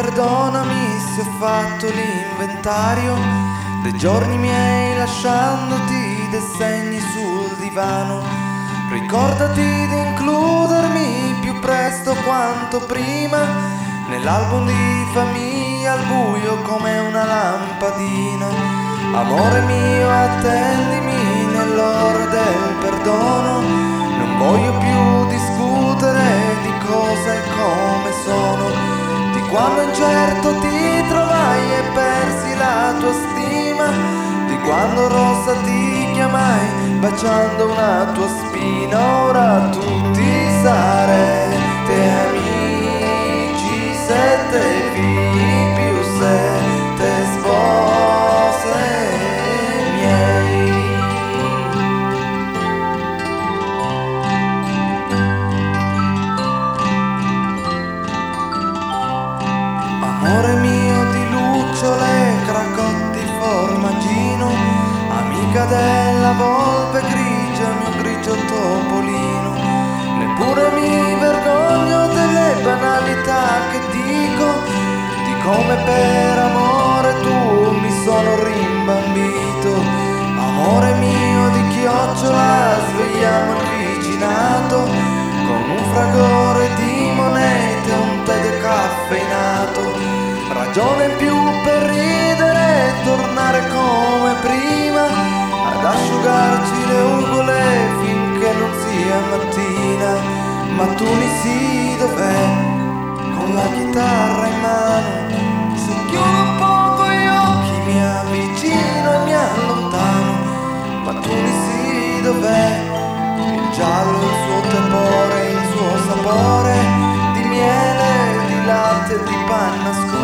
perdonami se ho fatto l'inventario dei giorni miei lasciandoti dei segni sul divano. Ricordati di includermi più presto quanto prima nell'album di famiglia al buio come una lampadina. Amore mio, attendimi nell'ora del perdono. Non voglio più quando incerto ti trovai e persi la tua stima, di quando rossa ti chiamai baciando una tua spina, ora tutti sarete della volpe grigia, mio grigio topolino. Neppure mi vergogno delle banalità che dico, di come per amore tu mi sono rimbambito. Amore mio di chiocciola, svegliamo il vicinato, con un fragore di monete, un tè decaffeinato ragione in più per chitarra in mano se chiudo un poco gli occhi mi avvicino e mi allontano. Ma tu mi si dov'è? Il giallo il suo tepore il suo sapore di miele di latte di panna scura